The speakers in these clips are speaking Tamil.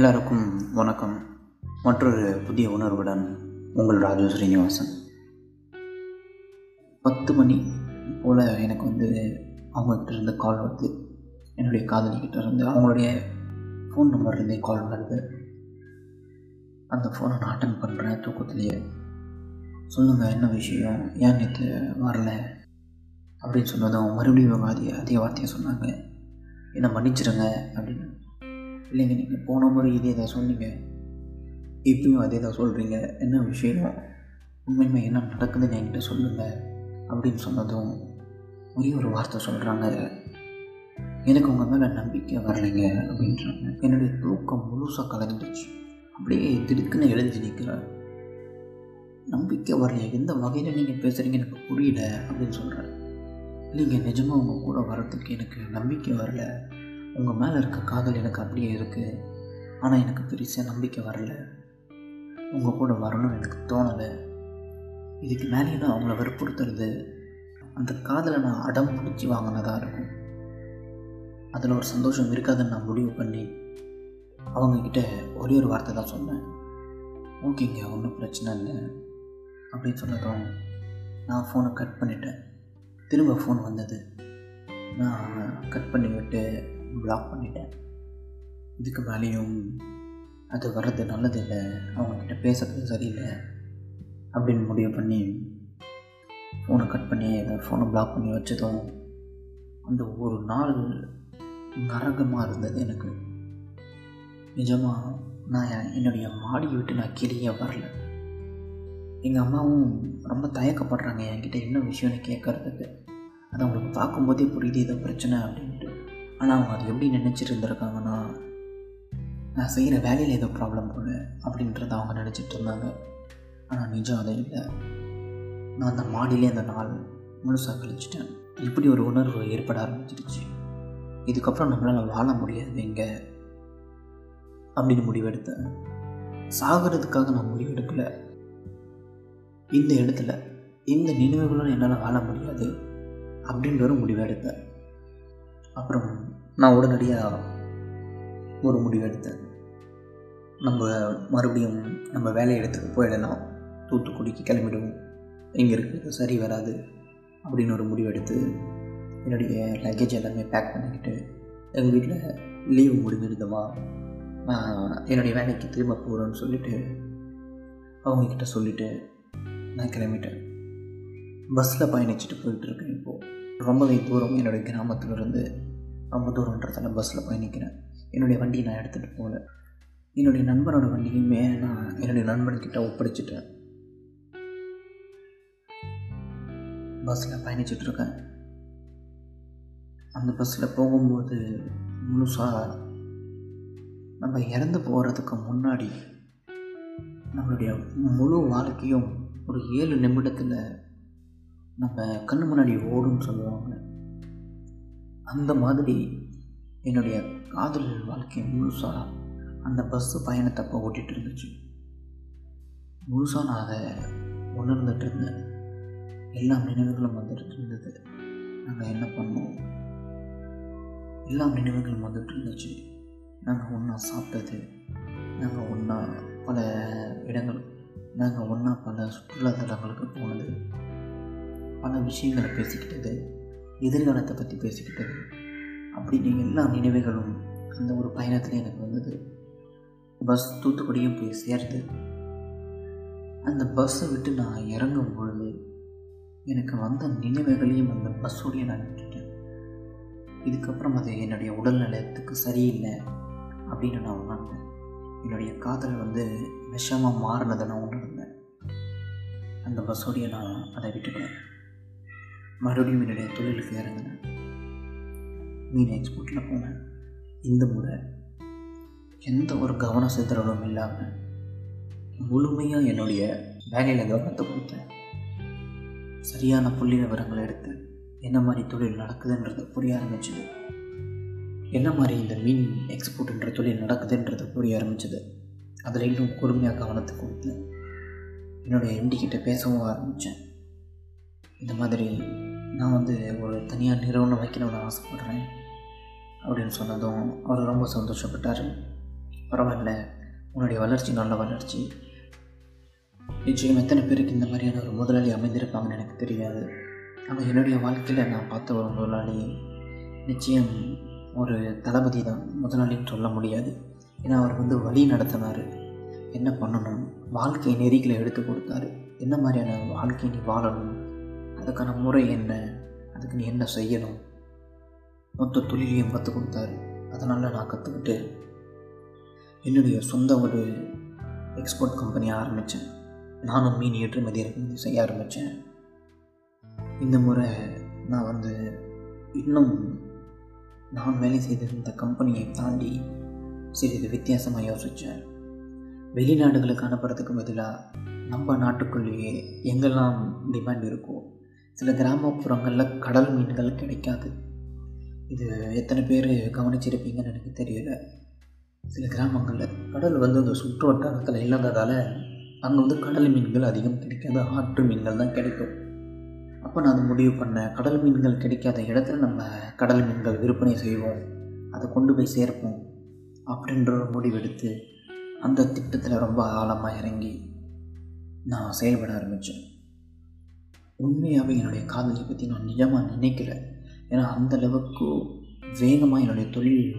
எல்லாருக்கும் வணக்கம். மற்றொரு புதிய உணர்வுடன் உங்கள் ராஜு ஸ்ரீனிவாசன். பத்து மணி போல் எனக்கு வந்து அவங்கக்கிட்ட இருந்து கால் வருது. என்னுடைய காதலிக்கிட்ட இருந்து அவங்களுடைய ஃபோன் நம்பர்லேருந்தே கால் வருது. அந்த ஃபோனை நான் அட்டன் பண்ணுறேன் தூக்கத்துலேயே. சொல்லுங்கள் என்ன விஷயம்? ஏன் நேற்று வரல? அப்படின்னு சொன்னதும் மறுபடியும் இவங்க அதிக அதிக வார்த்தையை சொன்னாங்க. என்னை மன்னிச்சிடுங்க அப்படின்னு இல்லைங்க நீங்கள் போன முறை இதே தான் சொன்னீங்க? இப்பயும் அதே தான் சொல்கிறீங்க என்ன விஷயம்? உண்மையுமே என்ன நடக்குதுன்னு என்கிட்ட சொல்லுங்கள் அப்படின்னு சொன்னதும் ஒரே ஒரு வார்த்தை சொல்கிறாங்க எனக்கு உங்கள் மேலே நம்பிக்கை வரலைங்க அப்படின்றாங்க. என்னுடைய தூக்கம் முழுசாக கலந்துடுச்சு அப்படியே திடுக்குன்னு எழுதி நிற்கிறேன் நம்பிக்கை வரலையா எந்த வகையில் நீங்கள் பேசுகிறீங்க எனக்கு புரியல அப்படின்னு சொல்கிறேன் இல்லைங்க நிஜமாக உங்கள் கூட வர்றதுக்கு எனக்கு நம்பிக்கை வரல. உங்கள் மேலே இருக்க காதல் எனக்கு அப்படியே இருக்குது ஆனால் எனக்கு பெருசாக நம்பிக்கை வரல. உங்கள் கூட வரணும்னு எனக்கு தோணலை. இதுக்கு மேலே தான் அவங்கள வற்புறுத்துறது. அந்த காதலை நான் அடம் பிடிச்சி வாங்கினதாக இருக்கும். அதில் ஒரு சந்தோஷம் இருக்காதுன்னு நான் முடிவு பண்ணி அவங்கக்கிட்ட ஒரே ஒரு வார்த்தை தான் சொன்னேன். ஓகேங்க ஒன்றும் பிரச்சனை இல்லை. அப்படின்னு சொன்னதும் நான் ஃபோனை கட் பண்ணிட்டேன். திரும்ப ஃபோன் வந்தது. நான் கட் பண்ணி விட்டு பிளாக் பண்ணிட்டேன். இதுக்கு மேலேயும் அது வர்றது நல்லதில்லை அவங்கக்கிட்ட பேசுறது சரியில்லை அப்படின்னு முடிவு பண்ணி ஃபோனை கட் பண்ணி அதை ஃபோனை பிளாக் பண்ணி வச்சதும் அந்த ஒரு நாள் நரகமாக இருந்தது எனக்கு. நிஜமாக நான் என்னுடைய மாடி விட்டு நான் கீழே வரல. எங்கள் அம்மாவும் ரொம்ப தயக்கப்படுறாங்க என்கிட்ட என்ன விஷயம்னு கேட்குறதுக்கு அது அவங்களுக்கு பார்க்கும்போதே புரியுது இதை பிரச்சனை அப்படின்னு. ஆனால் அவங்க அது எப்படி நினச்சிட்டு இருந்திருக்காங்கன்னா நான் செய்கிற வேலையில் ஏதோ ப்ராப்ளம் போல அப்படின்றத அவங்க நினச்சிட்டு இருந்தாங்க ஆனால் நிஜம் அதை இல்லை நான் அந்த மாடிலே அந்த நாள் முழுசாக கழிச்சிட்டேன். இப்படி ஒரு உணர்வு ஏற்பட ஆரம்பிச்சிருச்சு இதுக்கப்புறம் நம்மளால் வாழ முடியாது எங்கே அப்படின்னு முடிவெடுத்தேன். சாகிறதுக்காக நான் முடிவெடுக்கலை. இந்த இடத்துல இந்த நினைவுகளும் என்னால் வாழ முடியாது அப்படின்ற ஒரு முடிவெடுத்தேன். அப்புறம் நான் உடனடியாக ஒரு முடிவு எடுத்தேன். நம்ம மறுபடியும் நம்ம வேலை இடத்துக்கு போயிடலாம். தூத்துக்குடிக்கு கிளம்பிடுவோம் இங்கே இருக்கிறது சரி வராது அப்படின்னு ஒரு முடிவெடுத்து என்னுடைய லக்கேஜ் எல்லாமே பேக் பண்ணிக்கிட்டு எங்கள் வீட்டில் லீவு முடிஞ்சிருந்தமா? நான் என்னுடைய வேலைக்கு திரும்ப போகிறேன்னு சொல்லிவிட்டு அவங்கக்கிட்ட சொல்லிவிட்டு நான் கிளம்பிட்டேன். பஸ்ஸில் பயணிச்சுட்டு போயிட்டுருக்கேன் இப்போது ரொம்பவே தூரம் என்னுடைய கிராமத்திலிருந்து ரொம்ப தூரன்றதால பஸ்ஸில் பயணிக்கிறேன் என்னுடைய வண்டியை நான் எடுத்துகிட்டு போகல. என்னுடைய நண்பனோட வண்டியுமே நான் என்னுடைய நண்பன்கிட்ட ஒப்படைச்சிட்டேன். பஸ்ஸில் பயணிச்சிட்ருக்கேன் அந்த பஸ்ஸில் போகும்போது முழுசாக நம்ம இறந்து போகிறதுக்கு முன்னாடி நம்மளுடைய முழு வாழ்க்கையும் ஒரு ஏழு நிமிடத்தில் நம்ம கண்ணு முன்னாடி ஓடும்னு சொல்லுவாங்க. அந்த மாதிரி என்னுடைய காதல் வாழ்க்கை முழுசாக அந்த பஸ்ஸு பயணத்தப்போ ஓட்டிகிட்டு இருந்துச்சு. முழுசாக நான் அதை உணர்ந்துட்டு இருந்தேன். எல்லா நினைவுகளும் வந்துட்டு இருந்தது. நாங்கள் என்ன பண்ணோம்? எல்லா நினைவுகளும் வந்துட்டு இருந்துச்சு. நாங்கள் ஒன்றா சாப்பிட்டது நாங்கள் ஒன்றா பல இடங்கள் நாங்கள் ஒன்றா பல சுற்றுலா தலங்களுக்கு போனது. பல விஷயங்களை பேசிக்கிட்டது எதிர்காலத்தை பற்றி பேசிக்கிட்டது. அப்படின்னு எல்லா நினைவுகளும் அந்த ஒரு பயணத்தில் எனக்கு வந்தது. பஸ் தூத்துக்குடியும் போய் சேர்ந்து அந்த பஸ்ஸை விட்டு நான் இறங்கும் பொழுது எனக்கு வந்த நினைவுகளையும் அந்த பஸ்ஸோடைய நான் விட்டுட்டேன். இதுக்கப்புறம் அது என்னுடைய உடல் நலத்துக்கு சரியில்லை அப்படின்னு நான் உணர்ந்தேன். என்னுடைய காதல் வந்து விஷமாக மாறினதை நான் உணர்ந்தேன். அந்த பஸ்ஸோடைய நான் அதை விட்டுட்டேன். மறுபடியும் என்னுடைய தொழிலுக்கு இறங்கினேன் மீன் எக்ஸ்போர்ட்டில் போனேன் இந்த முறை எந்த ஒரு கவன சிதறலும் இல்லாமல் முழுமையாக என்னுடைய வேலையில் கவனத்தை கொடுத்தேன். சரியான புள்ளி விவரங்களை எடுத்து என்ன மாதிரி தொழில் நடக்குதுன்றது புரிய ஆரம்பிச்சுது. என்ன மாதிரி இந்த மீன் எக்ஸ்போர்ட்ன்ற தொழில் நடக்குதுன்றது புரிய ஆரம்பிச்சது. அதில் இன்னும் கொடுமையாக கவனத்தை கொடுத்தேன். என்னுடைய எம்டி கிட்ட பேசவும் ஆரம்பித்தேன் இந்த மாதிரி நான் வந்து ஒரு தனியார் நிறுவனம் வைக்கணும்னு ஆசைப்பட்றேன் அப்படின்னு சொன்னதும் அவர் ரொம்ப சந்தோஷப்பட்டார். பரவாயில்ல உன்னுடைய வளர்ச்சி நல்ல வளர்ச்சி. நிச்சயம் எத்தனை பேருக்கு இந்த மாதிரியான ஒரு முதலாளி அமைந்திருப்பாங்கன்னு எனக்கு தெரியாது. ஆனால் என்னுடைய வாழ்க்கையில் நான் பார்த்த ஒரு முதலாளி நிச்சயம் ஒரு தளபதி தான். முதலாளின்னு சொல்ல முடியாது. ஏன்னா அவர் வந்து வழி நடத்தினார். என்ன பண்ணணும்? வாழ்க்கை நெறிகளை எடுத்து கொடுத்தாரு. என்ன மாதிரியான வாழ்க்கை நீ வாழணும்? அதுக்கான முறை என்ன? அதுக்கு நீ என்ன செய்யணும்? மொத்த தொழிலையும் கற்றுக் கொடுத்தாரு. அதனால் நான் கற்றுக்கிட்டு என்னுடைய சொந்த ஒரு எக்ஸ்போர்ட் கம்பெனி ஆரம்பித்தேன் நானும் மீன் ஏற்றுமதி இறக்குமதி செய்ய ஆரம்பித்தேன் இந்த முறை நான் வந்து இன்னும் நான் வேலை செய்த இந்த கம்பெனியை தாண்டி சிறிது வித்தியாசமாக யோசித்தேன் வெளிநாடுகளுக்கு அனுப்புறதுக்கு பதிலாக நம்ம நாட்டுக்குள்ளேயே எங்கெல்லாம் டிமாண்ட் இருக்கோ சில கிராமப்புறங்களில் கடல் மீன்கள் கிடைக்காது. இது எத்தனை பேர் கவனிச்சிருப்பீங்கன்னு எனக்கு தெரியல. சில கிராமங்களில் கடல் வந்து அந்த சுற்று வட்டாரத்தில் இல்லாததால் அங்கே வந்து கடல் மீன்கள் அதிகம் கிடைக்காது. ஆற்று மீன்கள் தான் கிடைக்கும். அப்போ நான் அதை முடிவு பண்ணேன். கடல் மீன்கள் கிடைக்காத இடத்துல நம்ம கடல் மீன்கள் விற்பனை செய்வோம். அதை கொண்டு போய் சேர்ப்போம் அப்படின்ற ஒரு முடிவெடுத்து அந்த திட்டத்தில் ரொம்ப ஆழமாக இறங்கி நான் செயல்பட ஆரம்பித்தேன் உண்மையாகவே என்னுடைய காதலியை பற்றி நான் நிஜமாக நினைக்கல. ஏன்னா அந்த அளவுக்கு வேகமாக என்னுடைய தொழில்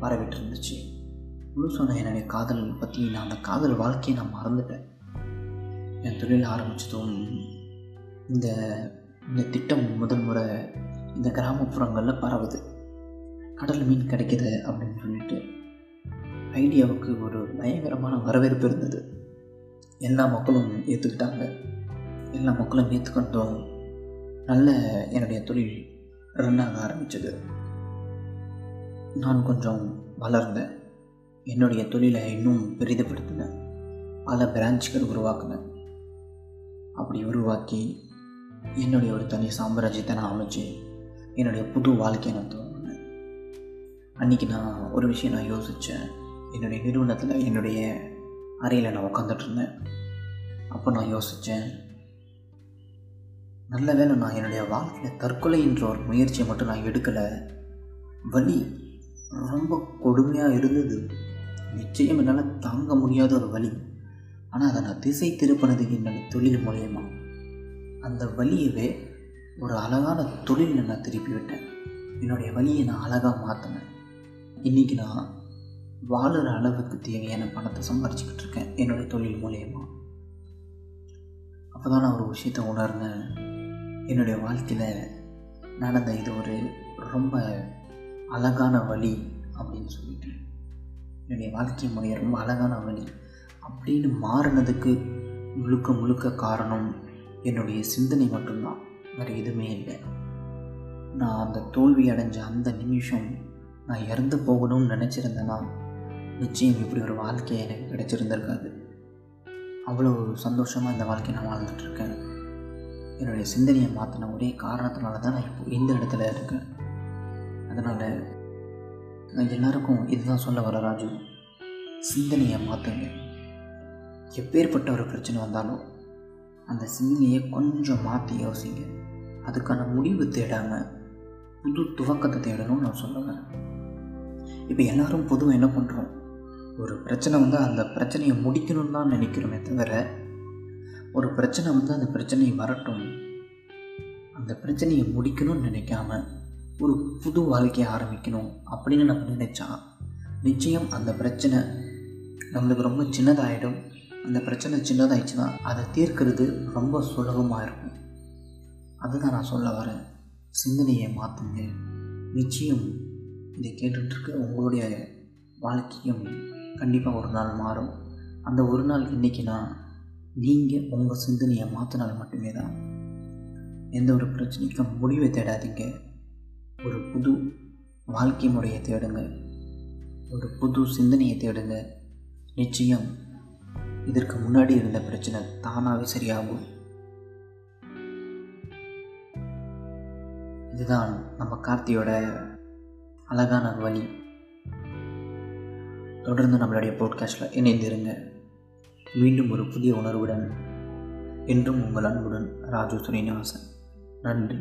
பரவிட்டு இருந்துச்சு. முழுசாக என்னுடைய காதல் பற்றி நான் அந்த காதல் வாழ்க்கையை நான் மறந்துட்டேன். என் தொழில் ஆரம்பித்ததும் இந்த இந்த திட்டம் முதல் முறை இந்த கிராமப்புறங்களில் பரவுது. கடல் மீன் கிடைக்கிது அப்படின்னு சொல்லிட்டு ஐடியாவுக்கு ஒரு பயங்கரமான வரவேற்பு இருந்தது. எல்லா மக்களும் ஏற்றுக்கிட்டாங்க எல்லா மக்களும் ஏற்றுக்கொண்டோம் நல்ல என்னுடைய தொழில் ரன் ஆக ஆரம்பித்தது நான் கொஞ்சம் வளர்ந்தேன். என்னுடைய தொழிலை இன்னும் பெரிதப்படுத்தினேன் பல பிரான்ச்சுகள் உருவாக்கினேன். அப்படி உருவாக்கி என்னுடைய ஒரு தனி சாம்ராஜ்யத்தை நான் அமைச்சு என்னுடைய புது வாழ்க்கையை நான் துவங்கினேன். அன்றைக்கி நான் ஒரு விஷயம் நான் யோசித்தேன் என்னுடைய நிறுவனத்தில் என்னுடைய அறையில் நான் உட்காந்துட்டு இருந்தேன். அப்போ நான் யோசித்தேன் நல்ல வேளை நான் என்னுடைய வாழ்க்கையில் தற்கொலைன்ற ஒரு முயற்சியை மட்டும் நான் எடுக்கலை. வலி ரொம்ப கொடுமையாக இருந்தது. நிச்சயம் என்னால் தாங்க முடியாத ஒரு வலி. ஆனால் அதை நான் திசை திருப்பினது என்னோடய தொழில் மூலயமா. அந்த வலியவே ஒரு அழகான தொழிலில் நான் திருப்பி விட்டேன் என்னுடைய வழியை நான் அழகாக மாற்றினேன் இன்றைக்கி நான் வாழுற அளவுக்கு தேவையான பணத்தை சம்பாரிச்சுக்கிட்டு இருக்கேன் என்னுடைய தொழில் மூலயமா. அப்போ தான் நான் ஒரு விஷயத்தை உணர்ந்தேன். என்னுடைய வாழ்க்கையில் நடந்த இது ஒரு ரொம்ப அழகான வழி அப்படின்னு சொல்லிட்டு. என்னுடைய வாழ்க்கை முறைய ரொம்ப அழகான வழி. அப்படின்னு மாறினதுக்கு முழுக்க முழுக்க காரணம் என்னுடைய சிந்தனை மட்டும்தான். வேறு எதுவுமே இல்லை. நான் அந்த தோல்வி அடைஞ்ச அந்த நிமிஷம் நான் இறந்து போகணும்னு நினச்சிருந்தேன்னா நிச்சயம் இப்படி ஒரு வாழ்க்கை எனக்கு கிடைச்சிருந்திருக்காது. அவ்வளோ சந்தோஷமாக இந்த வாழ்க்கையை நான் வாழ்ந்துட்டுருக்கேன் என்னுடைய சிந்தனையை மாற்றின ஒரே காரணத்தினால தான் நான் இப்போ இந்த இடத்துல இருக்கேன். அதனால் நான் எல்லாருக்கும் இதுதான் சொல்ல வர ராஜு. சிந்தனையை மாற்றுங்க எப்பேற்பட்ட ஒரு பிரச்சனை வந்தாலும் அந்த சிந்தனையை கொஞ்சம் மாற்றி யோசிங்க. அதுக்கான முடிவு தேடாமல் புது துவக்கத்தை தேடணும்னு நான் சொல்லுவேன். இப்போ எல்லோரும் பொதுவாக என்ன பண்ணுறோம் ஒரு பிரச்சனை வந்து அந்த பிரச்சனையை முடிக்கணும்னு தான் நினைக்கிறோமே தவிர ஒரு பிரச்சனை வந்து அந்த பிரச்சனையை வரட்டும். அந்த பிரச்சனையை முடிக்கணும்னு நினைக்காம ஒரு புது வாழ்க்கையை ஆரம்பிக்கணும் அப்படின்னு நம்ம நினச்சா நிச்சயம் அந்த பிரச்சனை நம்மளுக்கு ரொம்ப சின்னதாகிடும் அந்த பிரச்சனை சின்னதாகிடுச்சுன்னா அதை தீர்க்கிறது ரொம்ப சுலபமாக இருக்கும். அதுதான் நான் சொல்ல வரேன் சிந்தனையை மாற்றுங்க நிச்சயம் இதை கேட்டுட்ருக்க உங்களுடைய வாழ்க்கையும் கண்டிப்பாக ஒரு நாள் மாறும். அந்த ஒரு நாள் இன்றைக்கினா நீங்கள் உங்கள் சிந்தனையை மாற்றினால் மட்டுமே தான் எந்த ஒரு பிரச்சனைக்கும் முடிவை தேடாதீங்க. ஒரு புது வாழ்க்கை முறையை தேடுங்க. ஒரு புது சிந்தனையை தேடுங்க. நிச்சயம் இதற்கு முன்னாடி இருந்த பிரச்சனை தானாகவே சரியாகும். இதுதான் நம்ம கார்த்தியோட அழகான வழி. தொடர்ந்து நம்மளுடைய போட்காஸ்டில் இணைந்திருங்க. மீண்டும் ஒரு புதிய உணர்வுடன் என்றும் உங்கள் அன்புடன் ராஜு ஸ்ரீனிவாசன் நன்றி.